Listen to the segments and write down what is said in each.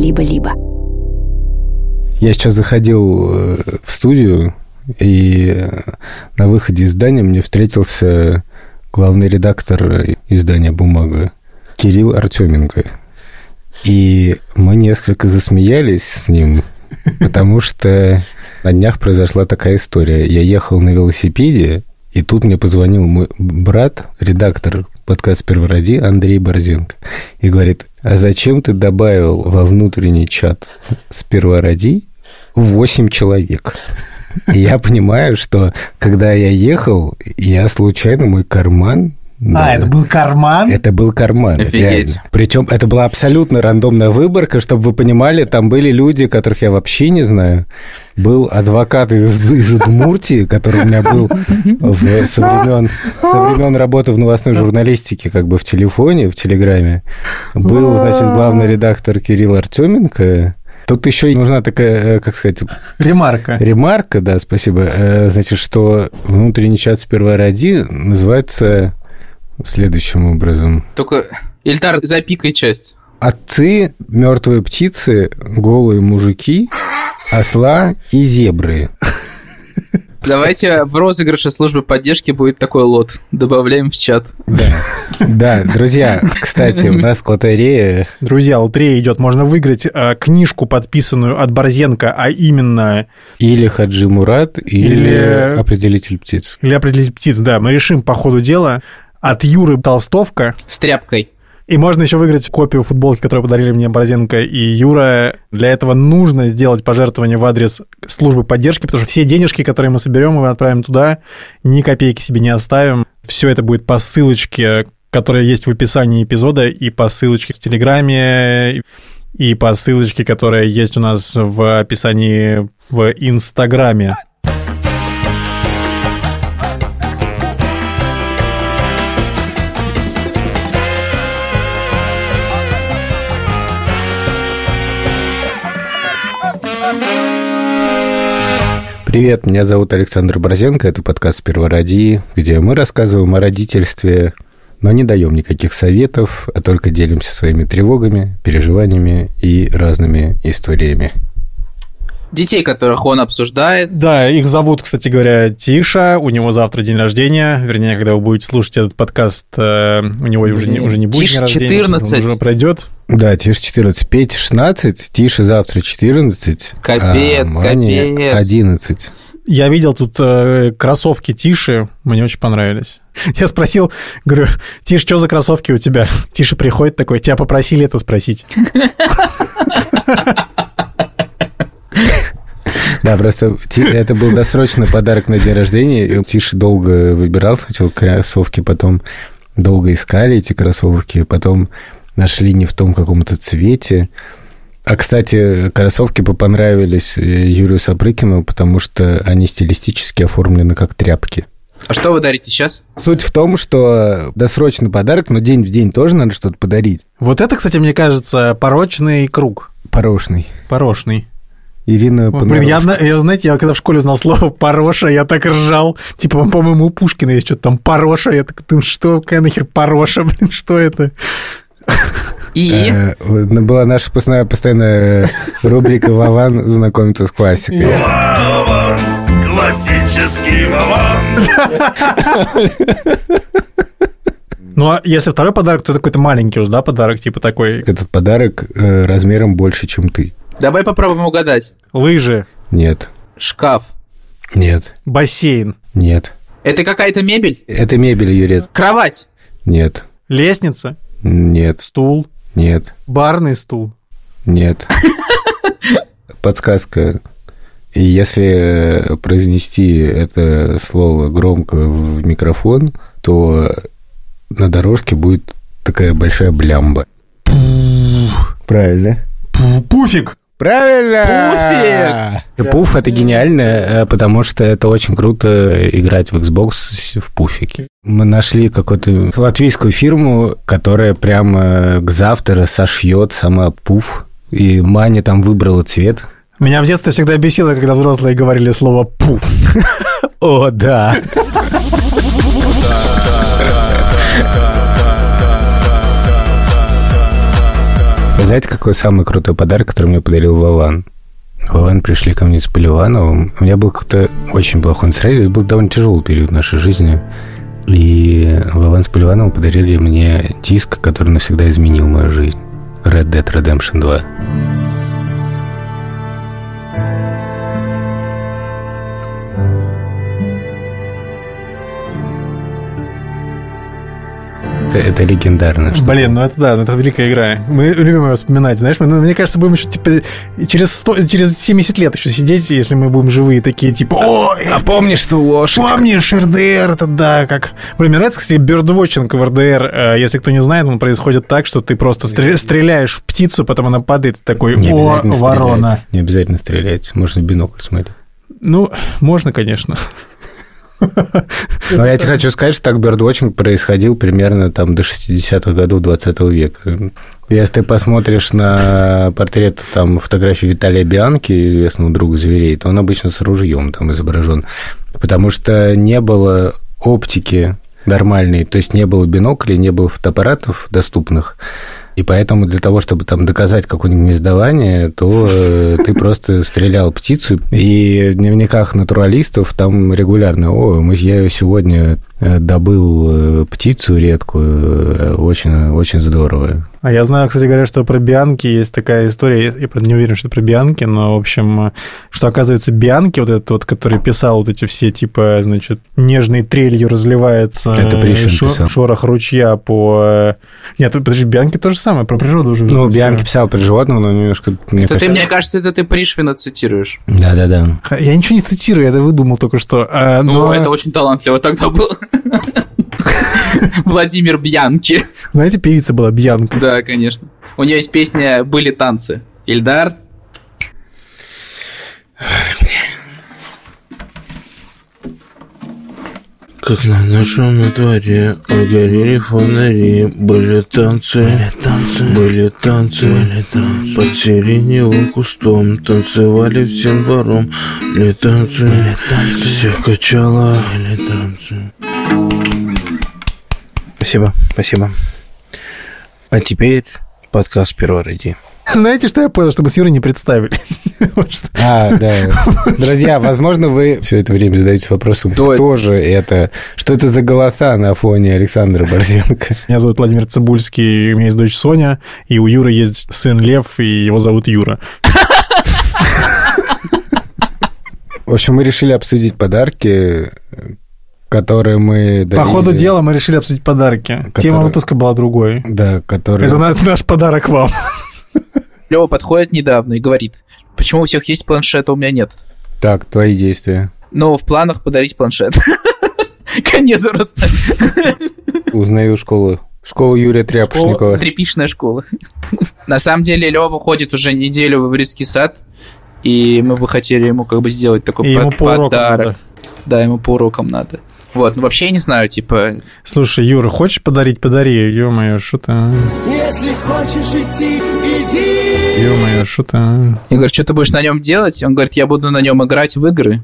либо-либо. Я сейчас заходил э, в студию, и на выходе из здания мне встретился главный редактор издания «Бумага» Кирилл Артеменко. И мы несколько засмеялись с ним, потому что на днях произошла такая история. Я ехал на велосипеде, и тут мне позвонил мой брат, редактор подкаста «Первороди» Андрей Борзенко, и говорит, а зачем ты добавил во внутренний чат с «Первороди» 8 человек? И я понимаю, что когда я ехал, я случайно мой карман да. А, это был карман? Это был карман. Офигеть. Причем это была абсолютно рандомная выборка, чтобы вы понимали, там были люди, которых я вообще не знаю. Был адвокат из, из Удмуртии, который у меня был в, со, времен, со времен работы в новостной журналистике, как бы в телефоне, в Телеграме. Был, значит, главный редактор Кирилл Артеменко, Тут еще нужна такая, э, как сказать... Ремарка. Ремарка, да, спасибо. Э, значит, что внутренний чат сперва ради называется следующим образом. Только, Ильтар, запикай часть. Отцы, мертвые птицы, голые мужики, осла и зебры. Давайте в розыгрыше службы поддержки будет такой лот. Добавляем в чат. Да. Да, друзья, кстати, у нас лотерея. Друзья, лотерея идет. Можно выиграть э, книжку, подписанную от Борзенко, а именно... Или Хаджи Мурат, или, или... Определитель птиц. Или Определитель птиц, да. Мы решим по ходу дела от Юры Толстовка. С тряпкой. И можно еще выиграть копию футболки, которую подарили мне Борозенко и Юра. Для этого нужно сделать пожертвование в адрес службы поддержки, потому что все денежки, которые мы соберем, мы отправим туда, ни копейки себе не оставим. Все это будет по ссылочке, которая есть в описании эпизода, и по ссылочке в Телеграме, и по ссылочке, которая есть у нас в описании в Инстаграме. Привет, меня зовут Александр Борзенко, это подкаст «Первороди», где мы рассказываем о родительстве, но не даем никаких советов, а только делимся своими тревогами, переживаниями и разными историями детей, которых он обсуждает. Да, их зовут, кстати говоря, Тиша. У него завтра день рождения. Вернее, когда вы будете слушать этот подкаст, э, у него уже не, уже не будет Тиш день рождения. 14. Он уже пройдет. Да, Тиш 14. Петь 16, Тиша завтра 14. Капец, а капец. 11. Я видел тут э, кроссовки Тиши, мне очень понравились. Я спросил, говорю, Тиш, что за кроссовки у тебя? Тиша приходит такой, тебя попросили это спросить. Да, просто это был досрочный подарок на день рождения. И Тиша долго выбирал сначала кроссовки, потом долго искали эти кроссовки, потом нашли не в том каком-то цвете. А, кстати, кроссовки бы понравились э, Юрию Сапрыкину, потому что они стилистически оформлены как тряпки. А что вы дарите сейчас? Суть в том, что досрочный подарок, но день в день тоже надо что-то подарить. Вот это, кстати, мне кажется, порочный круг. Порошный. Порошный. Ирина Блин, я, я, знаете, я когда в школе знал слово «пороша», я так ржал. Типа, по-моему, у Пушкина есть что-то там «пороша». Я так думаю, что, какая нахер «пороша», блин, что это? И? Э, была наша постоянная, рубрика «Вован знакомится с классикой». Вован, классический Вован. Ну, а если второй подарок, то какой-то маленький уже, да, подарок, типа такой? Этот подарок э, размером больше, чем ты. Давай попробуем угадать. Лыжи. Нет. Шкаф. Нет. Бассейн. Нет. Это какая-то мебель? Это мебель, Юрий. Кровать. Нет. Лестница. Нет. Стул. Нет. Барный стул. Нет. Подсказка. Если произнести это слово громко в микрофон, то на дорожке будет такая большая блямба. Правильно. Пуфик. Правильно! Пуфик! Пуф — это гениально, э, потому что это очень круто играть в Xbox в пуфике. Мы нашли какую-то латвийскую фирму, которая прямо к завтра сошьет сама пуф, и Маня там выбрала цвет. Меня в детстве всегда бесило, когда взрослые говорили слово «пуф». О, да. Знаете, какой самый крутой подарок, который мне подарил Вован? Вован пришли ко мне с Поливановым. У меня был какой-то очень плохой настроение. Это был довольно тяжелый период в нашей жизни. И Вован с Поливановым подарили мне диск, который навсегда изменил мою жизнь. Red Dead Redemption 2. Это, это легендарно. что- Блин, ну это да, ну это великая игра. Мы любим ее вспоминать, знаешь, мы, ну, мне кажется, будем еще, типа, через, 100, через 70 лет еще сидеть, если мы будем живые, такие, типа, о, А помнишь ту лошадь? Помнишь РДР, это да, как... Блин, мне нравится, кстати, бёрдвотчинг в РДР. Э, Если кто не знает, он происходит так, что ты просто стре- стреляешь в птицу, потом она падает, такой, Не о, ворона. стрелять. Не обязательно стрелять. Можно в бинокль смотреть. Ну, можно, конечно. Но я тебе хочу сказать, что так бёрдвотчинг происходил примерно там до 60-х годов 20 века. Если ты посмотришь на портрет там фотографии Виталия Бианки, известного друга зверей, то он обычно с ружьем там изображен. Потому что не было оптики нормальной, то есть не было биноклей, не было фотоаппаратов доступных. И поэтому для того, чтобы там доказать какое-нибудь гнездование, то э, ты просто стрелял птицу. И в дневниках натуралистов там регулярно, о, мы, я сегодня э, добыл э, птицу редкую, очень, очень здорово. А я знаю, кстати говоря, что про Бианки есть такая история, я, правда, не уверен, что это про Бианки, но, в общем, что, оказывается, Бианки, вот этот вот, который писал вот эти все, типа, значит, нежной трелью разливается Это шо- писал. шорох ручья по... Нет, подожди, Бианки то же самое, про природу уже. Ну. Бианки писал про животного, но немножко, мне Это ты, кажется... мне кажется, это ты Пришвина цитируешь. Да-да-да. Я ничего не цитирую, я это выдумал только что. А, Ну, но, это очень талантливо тогда было. Владимир Бьянки. знаете, певица была Бьянка. Да, конечно. У нее есть песня «Были танцы». Ильдар, Как на нашем на дворе горели фонари, были танцы, были танцы, были танцы, были танцы. Под сиреневым кустом танцевали всем двором, были танцы, были танцы. Всех качало, были танцы. Спасибо, спасибо. А теперь подкаст «Первой ради». Знаете, что я понял, что мы с Юрой не представили? А, да. Друзья, возможно, вы все это время задаетесь вопросом, Кто кто, же это? Что это за голоса на фоне Александра Борзенко? Меня зовут Владимир Цибульский, у меня есть дочь Соня, и у Юры есть сын Лев, и его зовут Юра. В общем, мы решили обсудить подарки, которые мы По дарили. ходу дела мы решили обсудить подарки. Тема Которые- выпуска была другой. Да, которые... Это на- наш подарок вам. Лева подходит недавно и говорит, почему у всех есть планшет, а у меня нет. Так, твои действия. Но в планах подарить планшет. Конец просто. Узнаю школу. Школу Юрия Тряпушникова. Трепичная школа. На самом деле Лева ходит уже неделю в Ивритский сад, и мы бы хотели ему как бы сделать такой И ему под- по урокам подарок. надо. Да, ему по урокам надо. Вот, ну вообще я не знаю, типа, Слушай, Юра, хочешь подарить? Подари. Ё-моё, что ты... а? Если хочешь идти. Ё-моё, что ты... а? я говорю, что ты будешь на нем делать? Он говорит, я буду на нем играть в игры.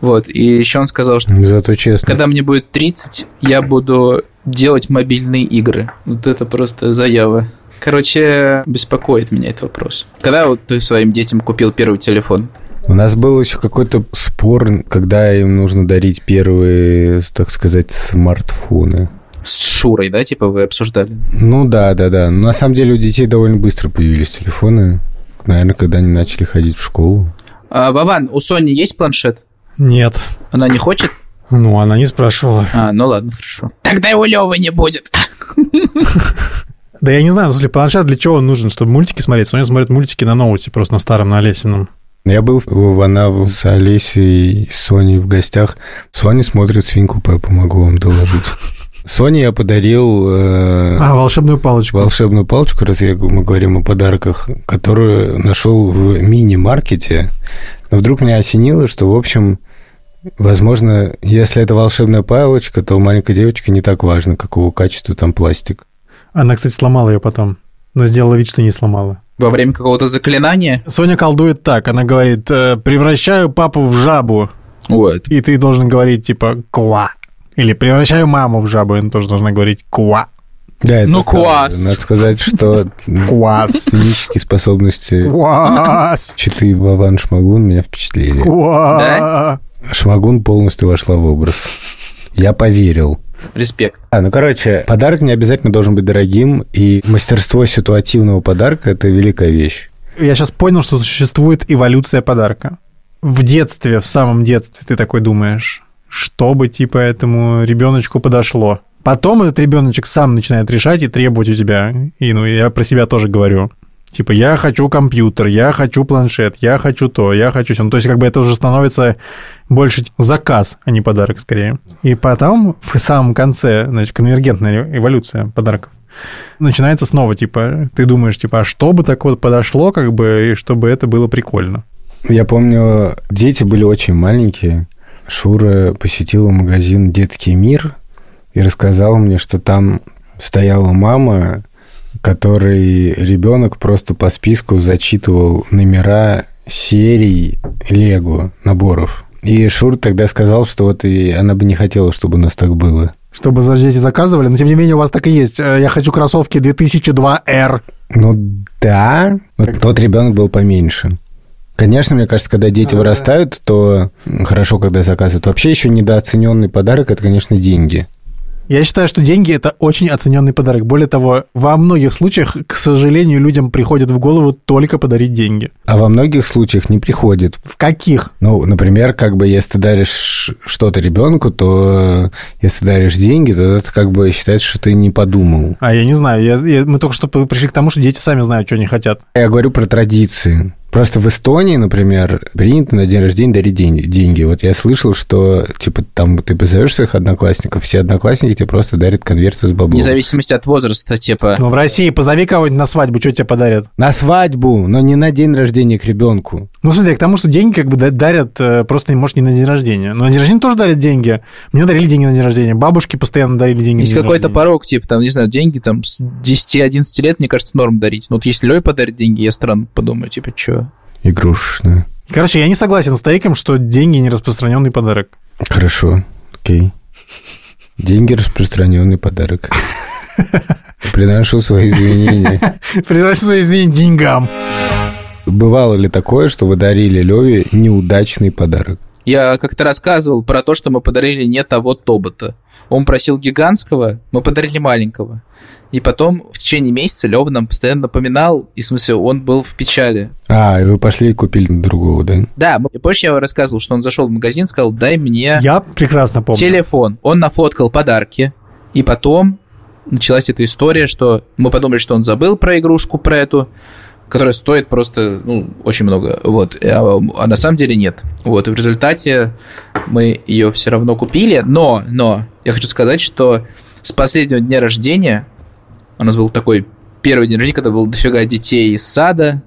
Вот, и еще он сказал, что Зато честно. когда мне будет 30, я буду делать мобильные игры. Вот это просто заява. Короче, беспокоит меня этот вопрос. Когда вот ты своим детям купил первый телефон? У нас был еще какой-то спор, когда им нужно дарить первые, так сказать, смартфоны. С Шурой, да, типа вы обсуждали? Ну да, да, да. Но на самом деле у детей довольно быстро появились телефоны. Наверное, когда они начали ходить в школу. А, Вован, у Сони есть планшет? Нет. Она не хочет? Ну, она не спрашивала. А, ну ладно, хорошо. Тогда и у Левы не будет. Да я не знаю, в смысле, планшет для чего он нужен? Чтобы мультики смотреть? Соня смотрит мультики на ноуте, просто на старом, на Олесином. Я был в Анаву с Олесей и Соней в гостях. Соня смотрит свинку Пеппу, могу вам доложить. Соне я подарил э, А, волшебную палочку. волшебную палочку, раз я, мы говорим о подарках, которую нашел в мини-маркете. Но вдруг меня осенило, что, в общем, возможно, если это волшебная палочка, то у маленькой девочки не так важно, какого качества там пластик. Она, кстати, сломала ее потом, но сделала вид, что не сломала. Во время какого-то заклинания? Соня колдует так, она говорит, «Э, превращаю папу в жабу, Вот. и ты должен говорить типа «куа». Или превращаю маму в жабу, она тоже должна говорить «куа». Да, это Ну, класс. Надо сказать, что Квас. сценические способности Квас. читы Вован Шмагун меня впечатлили. Квас. Шмагун полностью вошла в образ. Я поверил. Респект. А, ну, короче, подарок не обязательно должен быть дорогим, и мастерство ситуативного подарка – это великая вещь. Я сейчас понял, что существует эволюция подарка. В детстве, в самом детстве ты такой думаешь, что бы типа этому ребеночку подошло. Потом этот ребеночек сам начинает решать и требовать у тебя. И ну я про себя тоже говорю. Типа, я хочу компьютер, я хочу планшет, я хочу то, я хочу все. Ну, то есть, как бы это уже становится больше заказ, а не подарок скорее. И потом, в самом конце, значит, конвергентная эволюция подарков начинается снова, типа, ты думаешь, типа, а что бы так вот подошло, как бы, и чтобы это было прикольно. Я помню, дети были очень маленькие. Шура посетила магазин «Детский мир» и рассказала мне, что там стояла мама, которой ребенок просто по списку зачитывал номера серий Лего наборов. И Шур тогда сказал, что вот и она бы не хотела, чтобы у нас так было. Чтобы за дети заказывали, но тем не менее у вас так и есть. Э, Я хочу кроссовки 2002R. Ну да, вот тот ребенок был поменьше. Конечно, мне кажется, когда дети вырастают, то хорошо, когда заказывают. Вообще еще недооцененный подарок это, конечно, деньги. Я считаю, что деньги – это очень оцененный подарок. Более того, во многих случаях, к сожалению, людям приходит в голову только подарить деньги. А во многих случаях не приходит. В каких? Ну, например, как бы если ты даришь что-то ребенку, то если даришь деньги, то это как бы считается, что ты не подумал. А я не знаю. Я- я- мы только что пришли к тому, что дети сами знают, что они хотят. Я говорю про традиции. Просто в Эстонии, например, принято на день рождения дарить день- деньги. Вот я слышал, что, типа, там ты позовешь своих одноклассников, все одноклассники тебе просто дарят конверты с баблом. Вне зависимости от возраста, типа... Но в России позови кого-нибудь на свадьбу, что тебе подарят? На свадьбу, но не на день рождения к ребенку. Ну, в смысле, к тому, что деньги как бы да- дарят э, просто, может, не на день рождения. Но на день рождения тоже дарят деньги. Мне дарили деньги на день рождения. Бабушки постоянно дарили деньги Есть на день какой-то рождения. порог, типа, там, не знаю, деньги там с 10-11 лет, мне кажется, норм дарить. Но вот если Лёй подарит деньги, я странно подумаю, типа, чё? Игрушечную. Короче, я не согласен с Тейком, что деньги не распространенный подарок. Хорошо, окей. Деньги распространенный подарок. Приношу свои извинения. Приношу свои извинения деньгам. Бывало ли такое, что вы дарили Леве неудачный подарок? Я как-то рассказывал про то, что мы подарили не того тобота. Он просил гигантского, мы подарили маленького. И потом в течение месяца Лёва нам постоянно напоминал, и в смысле он был в печали. А, и вы пошли и купили другого, да? Да, мы- помнишь, я рассказывал, что он зашел в магазин, сказал, дай мне Я прекрасно помню. телефон. Он нафоткал подарки, и потом началась эта история, что мы подумали, что он забыл про игрушку, про эту, которая стоит просто, ну, очень много, вот, а, а на самом деле нет. Вот, и в результате мы ее все равно купили, но, но, я хочу сказать, что с последнего дня рождения, у нас был такой первый день рождения, когда было дофига детей из сада,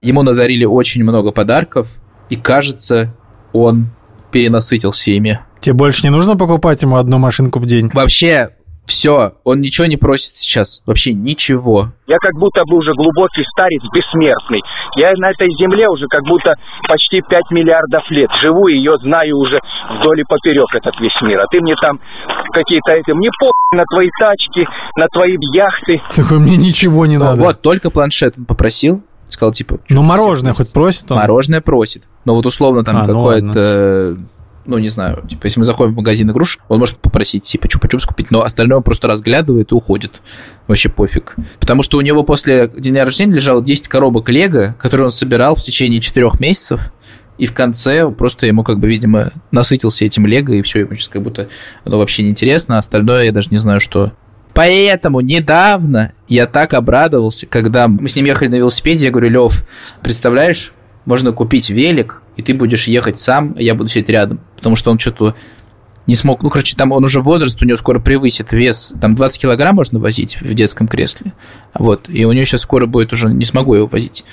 ему надарили очень много подарков, и кажется, он перенасытился ими. Тебе больше не нужно покупать ему одну машинку в день? Вообще, все, он ничего не просит сейчас. Вообще ничего. Я как будто бы уже глубокий старец, бессмертный. Я на этой земле уже как будто почти 5 миллиардов лет живу, и ее знаю уже вдоль и поперек этот весь мир. А ты мне там какие-то эти... Мне по на твои тачки, на твои яхты. Такой, мне ничего не Ну, надо. Вот, только планшет попросил. Сказал, типа... Ну, «Чё мороженое хоть просит он? Мороженое просит. Но вот условно там А, ну какое-то... Ну, не знаю, типа, если мы заходим в магазин игрушек, он может попросить, типа, чупа-чупс купить, но остальное он просто разглядывает и уходит. Вообще пофиг. Потому что у него после дня рождения лежало 10 коробок Лего, которые он собирал в течение 4 месяцев, и в конце просто ему, как бы, видимо, насытился этим Лего, и все, ему сейчас как будто оно вообще неинтересно, а остальное я даже не знаю, что. Поэтому недавно я так обрадовался, когда мы с ним ехали на велосипеде, я говорю, Лев, представляешь, можно купить велик, и ты будешь ехать сам, а я буду сидеть рядом. Потому что он что-то не смог... Ну, короче, там он уже возраст, у него скоро превысит вес. Там 20 килограмм можно возить в детском кресле. Вот. И у него сейчас скоро будет уже... Не смогу его возить.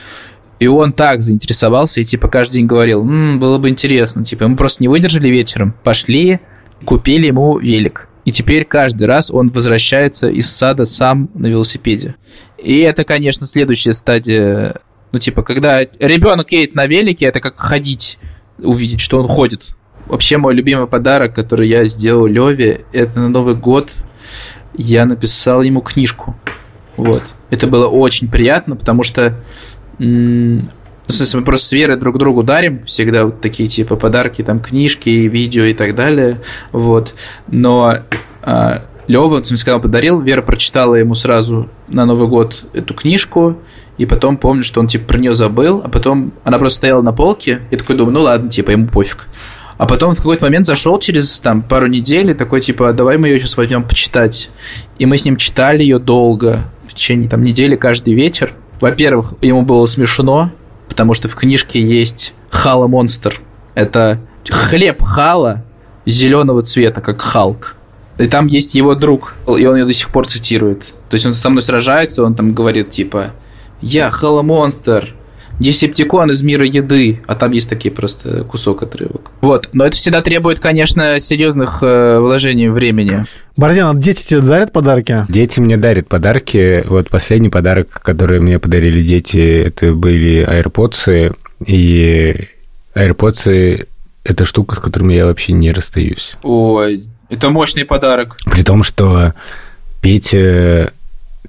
И он так заинтересовался, и типа каждый день говорил, «М, было бы интересно. Типа, мы просто не выдержали вечером, пошли, купили ему велик. И теперь каждый раз он возвращается из сада сам на велосипеде. И это, конечно, следующая стадия. Ну, типа, когда ребенок едет на велике, это как ходить, увидеть, что он ходит. Вообще, мой любимый подарок, который я сделал Леве, это на Новый год. я написал ему книжку. Вот. Это было очень приятно, потому что в смысле, мы просто с Верой друг другу дарим всегда вот такие типа подарки, там книжки, видео и так далее. Вот. Но а, Лева, в смысле, когда он подарил, Вера прочитала ему сразу на Новый год эту книжку, и потом помню, что он типа про нее забыл, а потом она просто стояла на полке, и такой думаю, ну ладно, типа ему пофиг. А потом в какой-то момент зашел через там пару недель и такой типа, давай мы ее сейчас возьмем почитать. И мы с ним читали ее долго, в течение там недели каждый вечер. Во-первых, ему было смешно, потому что в книжке есть Хала Монстр. Это хлеб Хала зеленого цвета, как Халк. И там есть его друг, и он ее до сих пор цитирует. То есть он со мной сражается, он там говорит типа «Я Хала Монстр, Десептикон из мира еды, а там есть такие просто кусок отрывок. Вот, но это всегда требует, конечно, серьезных э, вложений времени. Борзян, а дети тебе дарят подарки? Дети мне дарят подарки. Вот последний подарок, который мне подарили дети, это были AirPods. И AirPods — это штука, с которыми я вообще не расстаюсь. Ой, это мощный подарок. При том, что Петя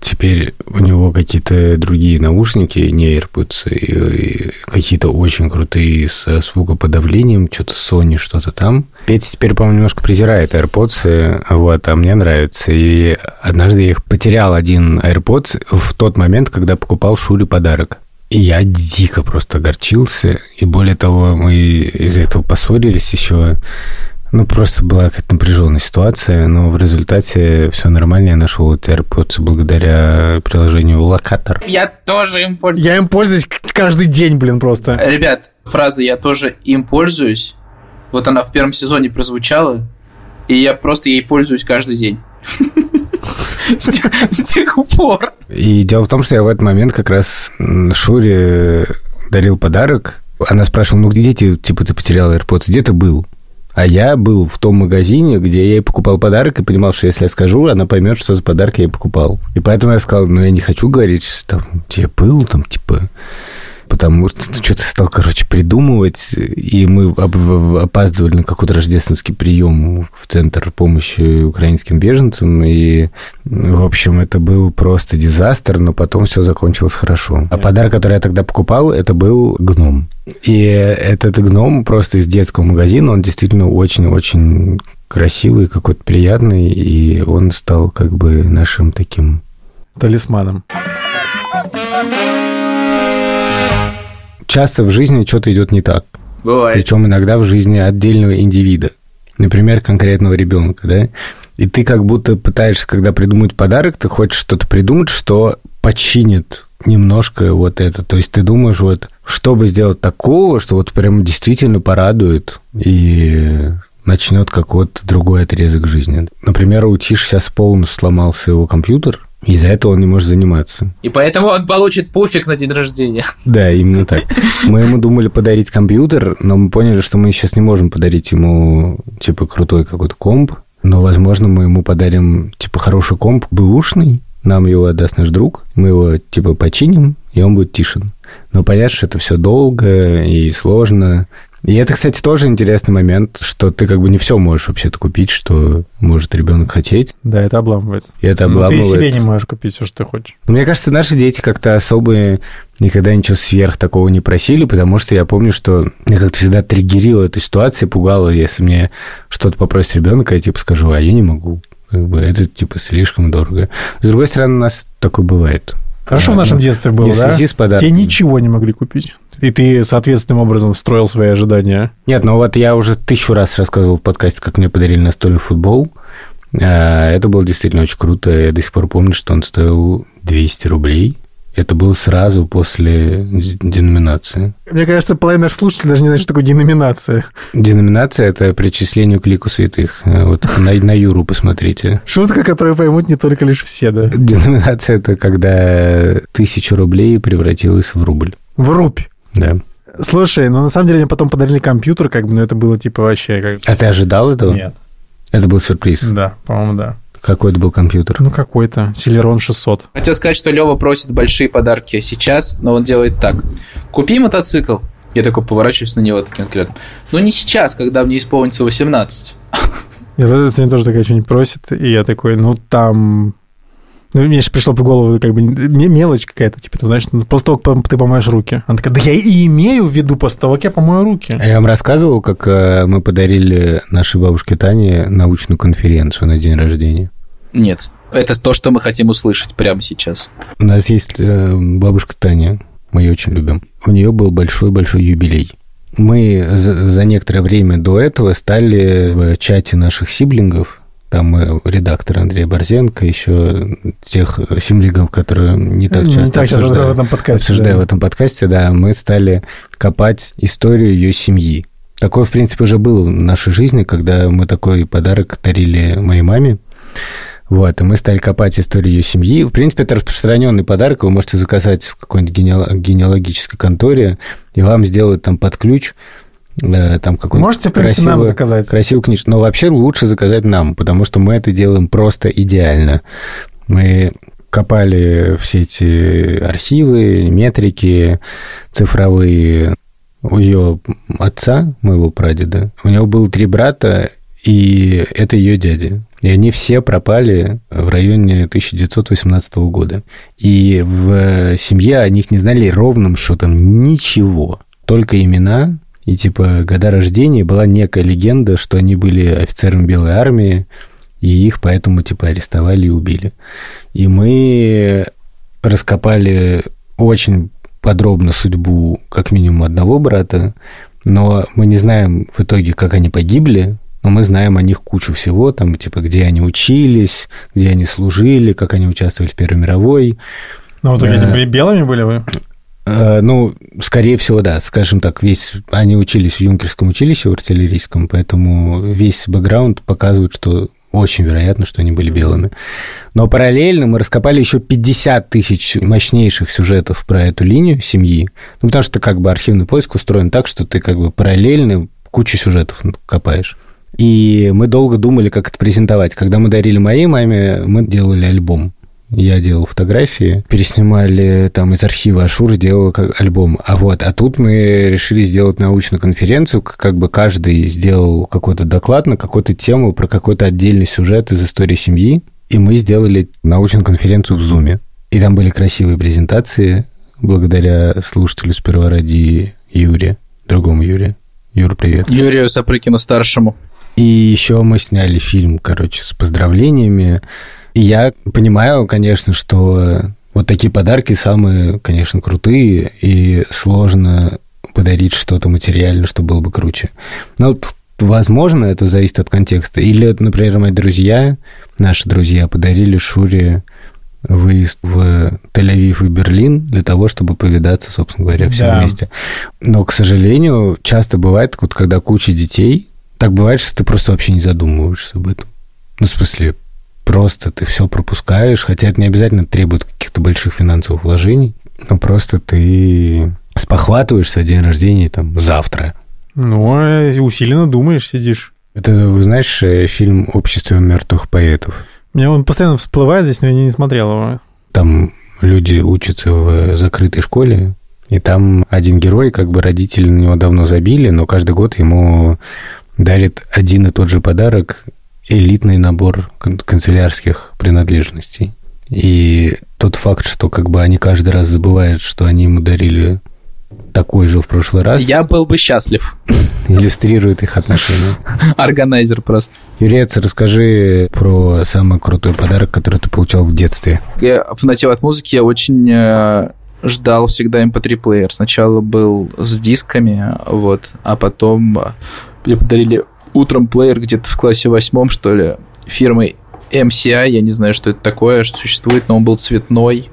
теперь у него какие-то другие наушники, не AirPods, и какие-то очень крутые со звукоподавлением, что-то Sony, что-то там. Петя теперь, по-моему, немножко презирает AirPods, вот, а мне нравится. И однажды я их потерял один AirPods в тот момент, когда покупал Шуре подарок. И я дико просто огорчился. И более того, мы из-за этого поссорились еще. Ну, просто была какая-то напряженная ситуация, но в результате все нормально. Я нашел эти AirPods благодаря приложению Локатор. Я тоже им пользуюсь. Я им пользуюсь каждый день, блин, просто. Ребят, фраза «я тоже им пользуюсь», вот она в первом сезоне прозвучала, и я просто ей пользуюсь каждый день. С тех- пор. И дело в том, что я в этот момент как раз Шуре дарил подарок. Она спрашивала, ну где ты, типа, ты потерял AirPods, где ты был? А я был в том магазине, где я ей покупал подарок и понимал, что если я скажу, она поймет, что за подарок я ей покупал. И поэтому я сказал, ну, я не хочу говорить, что там, где был, там, типа... Потому что что-то стал, короче, придумывать, и мы опаздывали на какой-то рождественский прием в Центр помощи украинским беженцам, и, в общем, это был просто дизастер, но потом все закончилось хорошо. А подарок, который я тогда покупал, это был гном. И этот гном просто из детского магазина, он действительно очень-очень красивый, какой-то приятный, и он стал как бы нашим таким Талисманом. Часто в жизни что-то идет не так. Бывает. Причем иногда в жизни отдельного индивида. Например, конкретного ребенка, да? И ты как будто пытаешься, когда придумать подарок, ты хочешь что-то придумать, что починит немножко вот это. То есть ты думаешь, вот, чтобы сделать такого, что вот прям действительно порадует и начнет какой-то другой отрезок жизни. Например, у Тиши сейчас полностью сломался его компьютер, из-за этого он не может заниматься. И поэтому он получит пуфик на день рождения. Да, именно так. Мы ему думали подарить компьютер, но мы поняли, что мы сейчас не можем подарить ему, типа, крутой какой-то комп. Но, возможно, мы ему подарим, типа, хороший комп, бэушный, нам его отдаст наш друг, мы его, типа, починим, и он будет тишин. Но понятно, что это все долго и сложно. И это, кстати, тоже интересный момент, что ты как бы не все можешь вообще-то купить, что может ребенок хотеть. Да, это обламывает. И это Ну, ты обламывает. себе не можешь купить все, что ты хочешь. Ну, Мне кажется, наши дети как-то особо никогда ничего сверх такого не просили, потому что я помню, что я как-то всегда триггерила эту ситуацию, пугала, если мне что-то попросит ребенок, я типа скажу, а я не могу. Как бы это типа слишком дорого. С другой стороны, у нас такое бывает. Хорошо А, в нашем детстве было, не в да? связи с подарками. Тебе ничего не могли купить. И ты соответственным образом строил свои ожидания. Нет, ну вот я уже тысячу раз рассказывал в подкасте, как мне подарили настольный футбол. А, Это было действительно очень круто. Я до сих пор помню, что он стоил 200 рублей. Это было сразу после деноминации. Мне кажется, половина наших слушателей даже не знает, что такое деноминация. Деноминация – это причисление к лику святых. Э, Вот на, на Юру посмотрите. Шутка, которую поймут не только лишь все, да? Деноминация – это когда тысяча рублей превратилась в рубль. В рубь. Да. Слушай, ну на самом деле мне потом подарили компьютер, как бы, но это было типа вообще как... А ты ожидал этого? Нет. Это был сюрприз. Да, по-моему, да. Какой это был компьютер? Ну какой-то. Celeron 600. Хотел сказать, что Лева просит большие подарки сейчас, но он делает так. Купи мотоцикл. Я такой поворачиваюсь на него таким взглядом. Ну не сейчас, когда мне исполнится 18. Нет, это сегодня тоже такая что-нибудь просит, и я такой, ну, там... Ну, мне же пришло в голову как бы ме- мелочь какая-то, типа, ты знаешь, ну, после того, как ты помоешь руки. Она такая, да я и имею в виду после того, как я помою руки. А я вам рассказывал, как э, мы подарили нашей бабушке Тане научную конференцию на день рождения. Нет, это то, что мы хотим услышать прямо сейчас. У нас есть э, бабушка Таня, мы ее очень любим. У нее был большой-большой юбилей. Мы за, за некоторое время до этого стали в чате наших сиблингов, там редактор Андрей Борзенко, еще тех сиблингов, которые не так Не часто так часто обсуждаю, в этом подкасте, обсуждаю да. в этом подкасте, да, мы стали копать историю ее семьи. Такое, в принципе, уже было в нашей жизни, когда мы такой подарок дарили моей маме. Вот, и мы стали копать историю ее семьи. В принципе, это распространенный подарок, вы можете заказать в какой-нибудь генеал- генеалогической конторе, и вам сделают там под ключ там какой-нибудь Можете, в принципе, нам красивый- заказать. красивую книжку. Но вообще лучше заказать нам, потому что мы это делаем просто идеально. Мы копали все эти архивы, метрики цифровые. У ее отца, моего прадеда, у него было три брата, и это ее дяди. И они все пропали в районе 1918 года. И в семье о них не знали ровным счетом ничего. Только имена и типа года рождения. Была некая легенда, что они были офицерами Белой армии, и их поэтому типа арестовали и убили. И мы раскопали очень подробно судьбу как минимум одного брата, но мы не знаем в итоге, как они погибли, но мы знаем о них кучу всего, там, типа, где они учились, где они служили, как они участвовали в Первой мировой. Ну, в итоге Э, они были белыми были вы? Э, Ну, скорее всего, да. Скажем так, весь они учились в юнкерском училище, в артиллерийском, поэтому весь бэкграунд показывает, что очень вероятно, что они были белыми. Но параллельно мы раскопали еще 50 тысяч мощнейших сюжетов про эту линию семьи. Ну, потому что как бы архивный поиск устроен так, что ты как бы параллельно кучу сюжетов копаешь. И мы долго думали, как это презентовать. Когда мы дарили моей маме, мы делали альбом. Я делал фотографии, переснимали там из архива Ашур, сделал как альбом. А вот, а тут мы решили сделать научную конференцию, как бы каждый сделал какой-то доклад на какую-то тему про какой-то отдельный сюжет из истории семьи, и мы сделали научную конференцию в Зуме. И там были красивые презентации, благодаря слушателю сперва ради Юре, другому Юре. Юр, привет. Юрию Сапрыкину-старшему. И еще мы сняли фильм, короче, с поздравлениями. Я понимаю, конечно, что вот такие подарки самые, конечно, крутые, и сложно подарить что-то материальное, что было бы круче. Но возможно, это зависит от контекста. Или, например, мои друзья, наши друзья, подарили Шуре выезд в Тель-Авив и Берлин для того, чтобы повидаться, собственно говоря, всем Да. вместе. Но, к сожалению, часто бывает, вот когда куча детей, так бывает, что ты просто вообще не задумываешься об этом. Ну, в смысле, просто ты все пропускаешь, хотя это не обязательно требует каких-то больших финансовых вложений, но просто ты спохватываешься день рождения там завтра. Ну, э, усиленно думаешь, сидишь. Это, вы знаешь, э, фильм «Общество мертвых поэтов». У меня он постоянно всплывает здесь, но я не смотрел его. Там люди учатся в закрытой школе, и там один герой, как бы родители на него давно забили, но каждый год ему дарит один и тот же подарок элитный набор кан- канцелярских принадлежностей. И тот факт, что как бы они каждый раз забывают, что они ему дарили такой же в прошлый раз, Я был бы счастлив. иллюстрирует их отношения. Органайзер просто. Юрец, расскажи про самый крутой подарок, который ты получал в детстве. Я фанател от музыки, я очень э, ждал всегда MP3 плеер. Сначала был с дисками, вот, а потом э, мне подарили утром плеер где-то в классе восьмом, что ли, фирмы MCI, я не знаю, что это такое, что существует, но он был цветной,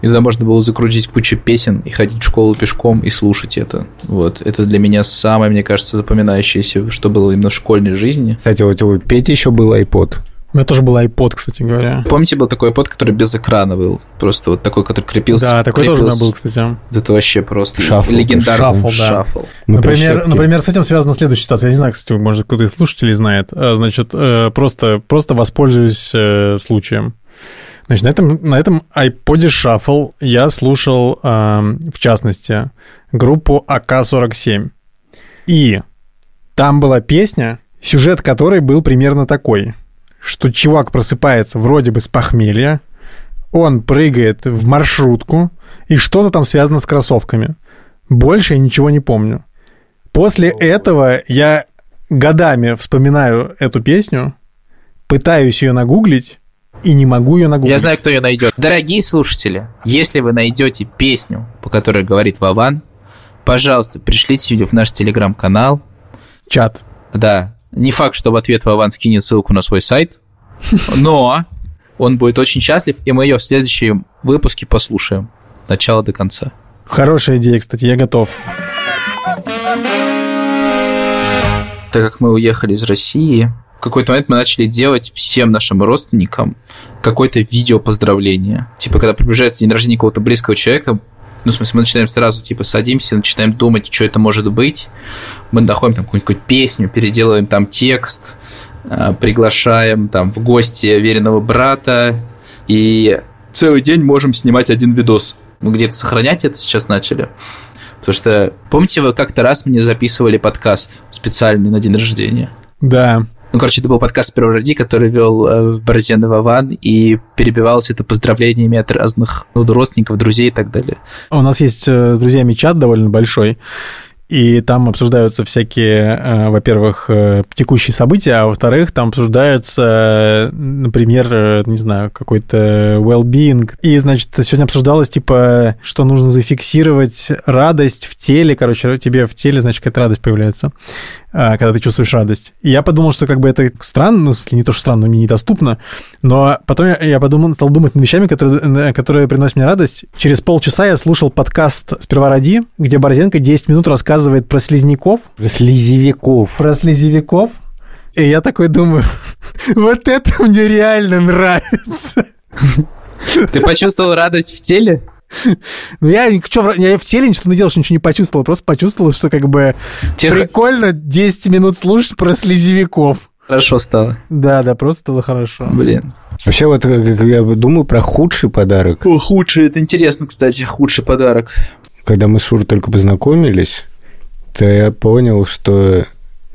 и туда можно было закрутить кучу песен и ходить в школу пешком и слушать это. Вот, это для меня самое, мне кажется, запоминающееся, что было именно в школьной жизни. Кстати, вот у Пети еще был iPod. У меня тоже был iPod, кстати говоря. Помните, был такой iPod, который без экрана был? Просто вот такой, который крепился. Да, такой тоже у меня крепился. был, кстати. Это вообще просто Шаффл. легендарный Шаффл, да. шаффл. На например, прищепке. например, с этим связана следующая ситуация. Я не знаю, кстати, может, кто-то из слушателей знает. А, Значит, э, просто, просто воспользуюсь э, случаем. Значит, на этом, на этом iPod Shuffle я слушал, эм, в частности, группу АК-47. И там была песня, сюжет которой был примерно такой, что чувак просыпается вроде бы с похмелья, он прыгает в маршрутку, и что-то там связано с кроссовками. Больше я ничего не помню. После этого я годами вспоминаю эту песню, пытаюсь ее нагуглить, и не могу ее нагуглить. Я знаю, кто ее найдет. Дорогие слушатели, если вы найдете песню, по которой говорит Вован, пожалуйста, пришлите ее в наш телеграм-канал. Чат. Да. Не факт, что в ответ Вован скинет ссылку на свой сайт, но он будет очень счастлив, и мы ее в следующем выпуске послушаем. Начало до конца. Хорошая идея, кстати, я готов. Так как мы уехали из России, в какой-то момент мы начали делать всем нашим родственникам какое-то видео поздравления. Типа, когда приближается день рождения какого-то близкого человека, ну, в смысле, мы начинаем сразу, типа, садимся, начинаем думать, что это может быть. Мы находим там какую-нибудь песню, переделываем там текст, э, приглашаем там в гости веренного брата, и целый день можем снимать один видос. Мы где-то сохранять это сейчас начали. Потому что, помните, вы как-то раз мне записывали подкаст специальный на день рождения? Да. Ну, короче, это был подкаст «Первый ради», который вел э, Борзен Вован, и перебивалось это поздравлениями от разных ну, родственников, друзей и так далее. У нас есть э, с друзьями чат довольно большой, и там обсуждаются всякие, э, во-первых, э, текущие события, а во-вторых, там обсуждается, например, не знаю, какой-то well-being. И, значит, сегодня обсуждалось, типа, что нужно зафиксировать радость в теле. Короче, тебе в теле, значит, какая-то радость появляется, когда ты чувствуешь радость. И я подумал, что как бы это странно, ну, в смысле, не то, что странно, но мне недоступно, но потом я, подумал, стал думать над вещами, которые, э, которые приносят мне радость. Через полчаса я слушал подкаст «Сперва ради», где Борзенко 10 минут рассказывает про слизняков, Слизевиков. про слезевиков. И я такой думаю, вот это мне реально нравится. Ты почувствовал радость в теле? Ну, я, чё, я в теле ничего не делал, что ничего не почувствовал. Просто почувствовал, что как бы Тебе прикольно 10 минут слушать про слезевиков. хорошо стало. Да, да, просто стало хорошо. Блин. Вообще, вот как я думаю про худший подарок. О, худший, это интересно, кстати, худший подарок. Когда мы с Шурой только познакомились, то я понял, что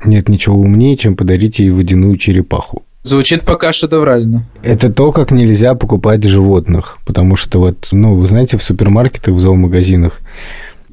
нет ничего умнее, чем подарить ей водяную черепаху. Звучит пока шедеврально. Это то, как нельзя покупать животных. Потому что вот, ну, вы знаете, в супермаркетах, в зоомагазинах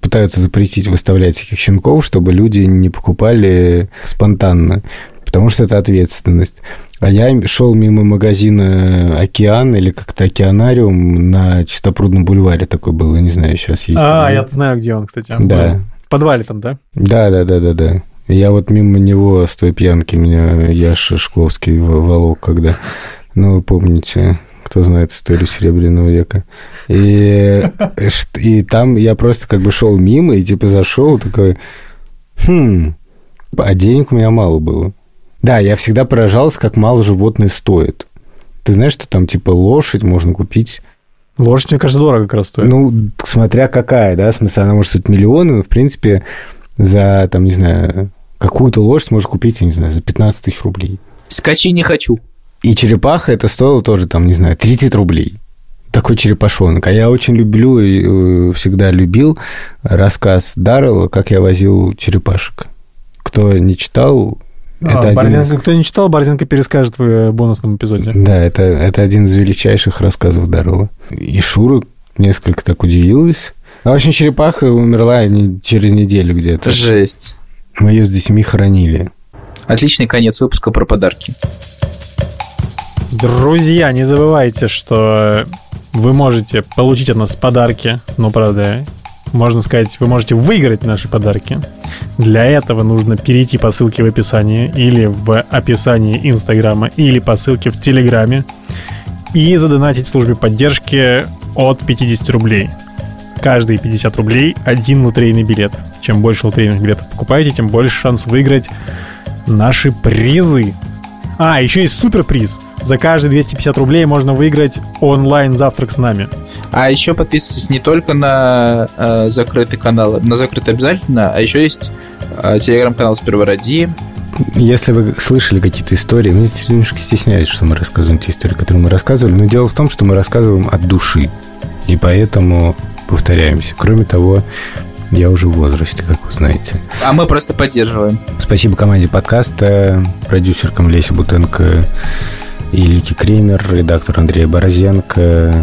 пытаются запретить выставлять таких щенков, чтобы люди не покупали спонтанно. Потому что это ответственность. А я шел мимо магазина «Океан» или как-то «Океанариум» на Чистопрудном бульваре такой был. Я не знаю, сейчас есть. А, или я знаю, где он, кстати. Да. В подвале там, да? Да, да, да, да, да. Я вот мимо него с той пьянки меня Яша Шкловский волок, когда... Ну, вы помните, кто знает историю Серебряного века. И, ш- и там я просто как бы шел мимо и типа зашел такой... Хм, а денег у меня мало было. Да, я всегда поражался, как мало животные стоят. Ты знаешь, что там типа лошадь можно купить Лошадь, мне кажется, дорого как раз стоит. ну, смотря какая, да, в смысле, она может стоить миллионы, но, в принципе, за, там, не знаю, какую-то лошадь можно купить, я не знаю, за 15 тысяч рублей. Скачи не хочу. И черепаха это стоило тоже, там, не знаю, 30 рублей. Такой черепашонок. А я очень люблю и э, всегда любил рассказ Даррелла, как я возил черепашек. Кто не читал, А, это один Борзенко- Кто не читал, Борзенко перескажет в э, бонусном эпизоде. Да, это, это один из величайших рассказов Даррелла. И Шура несколько так удивилась. Ну, в общем, черепаха умерла не- через неделю где-то. Жесть. Мы ее с детьми хоронили. Отличный конец выпуска про подарки. Друзья, не забывайте, что вы можете получить от нас подарки, но правда, можно сказать, вы можете выиграть наши подарки. Для этого нужно перейти по ссылке в описании или в описании Инстаграма, или по ссылке в Телеграме и задонатить службе поддержки от 50 рублей. Каждые 50 рублей один лотерейный билет. Чем больше лотерейных билетов покупаете, тем больше шанс выиграть наши призы. А, еще есть суперприз. За каждые 250 рублей можно выиграть онлайн завтрак с нами. А еще подписывайтесь не только на э, закрытый канал, на закрытый обязательно, а еще есть э, телеграм-канал «Сперва ради». Если вы слышали какие-то истории, мы немножко стесняюсь, что мы рассказываем те истории, которые мы рассказывали, но дело в том, что мы рассказываем от души, и поэтому повторяемся. Кроме того, Я уже в возрасте, как вы знаете. А мы просто поддерживаем. Спасибо команде подкаста, продюсеркам Лесе Бутенко и Лики Кремер, редактору Андрея Борозенко,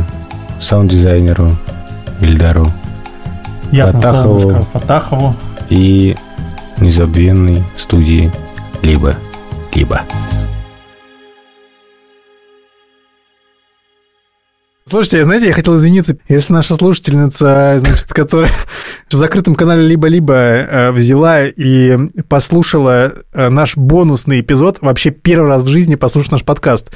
саунд-дизайнеру Ильдару Ясно, Фатахову. солнышко, Фатахову. и незабвенной студии «Либо-либо». Слушайте, знаете, я хотел извиниться, если наша слушательница, значит, которая в закрытом канале либо-либо э, взяла и послушала э, наш бонусный эпизод, вообще первый раз в жизни послушать наш подкаст.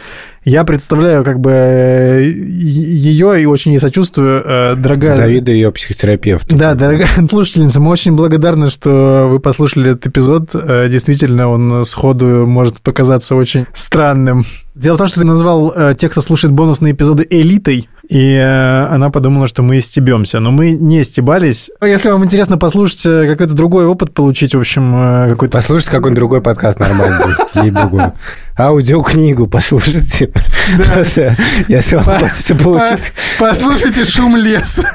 Я представляю как бы э, ее и очень ей сочувствую, дорогая... Завидую ее психотерапевту. Да, дорогая слушательница, мы очень благодарны, что вы послушали этот эпизод. Действительно, он сходу может показаться очень странным. Дело в том, что ты назвал тех, кто слушает бонусные эпизоды элитой, и э, она подумала, что мы стебемся. Но мы не стебались. Если вам интересно послушать э, какой-то другой опыт, получить, в общем, э, какой-то... Послушайте какой-нибудь другой подкаст нормальный будет. Другой. Аудиокнигу послушайте. Если вам хочется получить... Послушайте шум леса.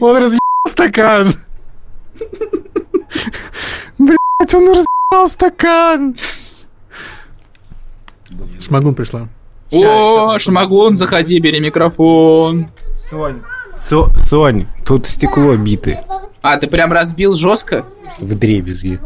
Он разъебал стакан. Блять, он разъебал стакан. Шмагун пришла. О, Шмагун, заходи, бери микрофон. Со- Сонь, тут стекло биты А, ты прям разбил жестко? в дребезги.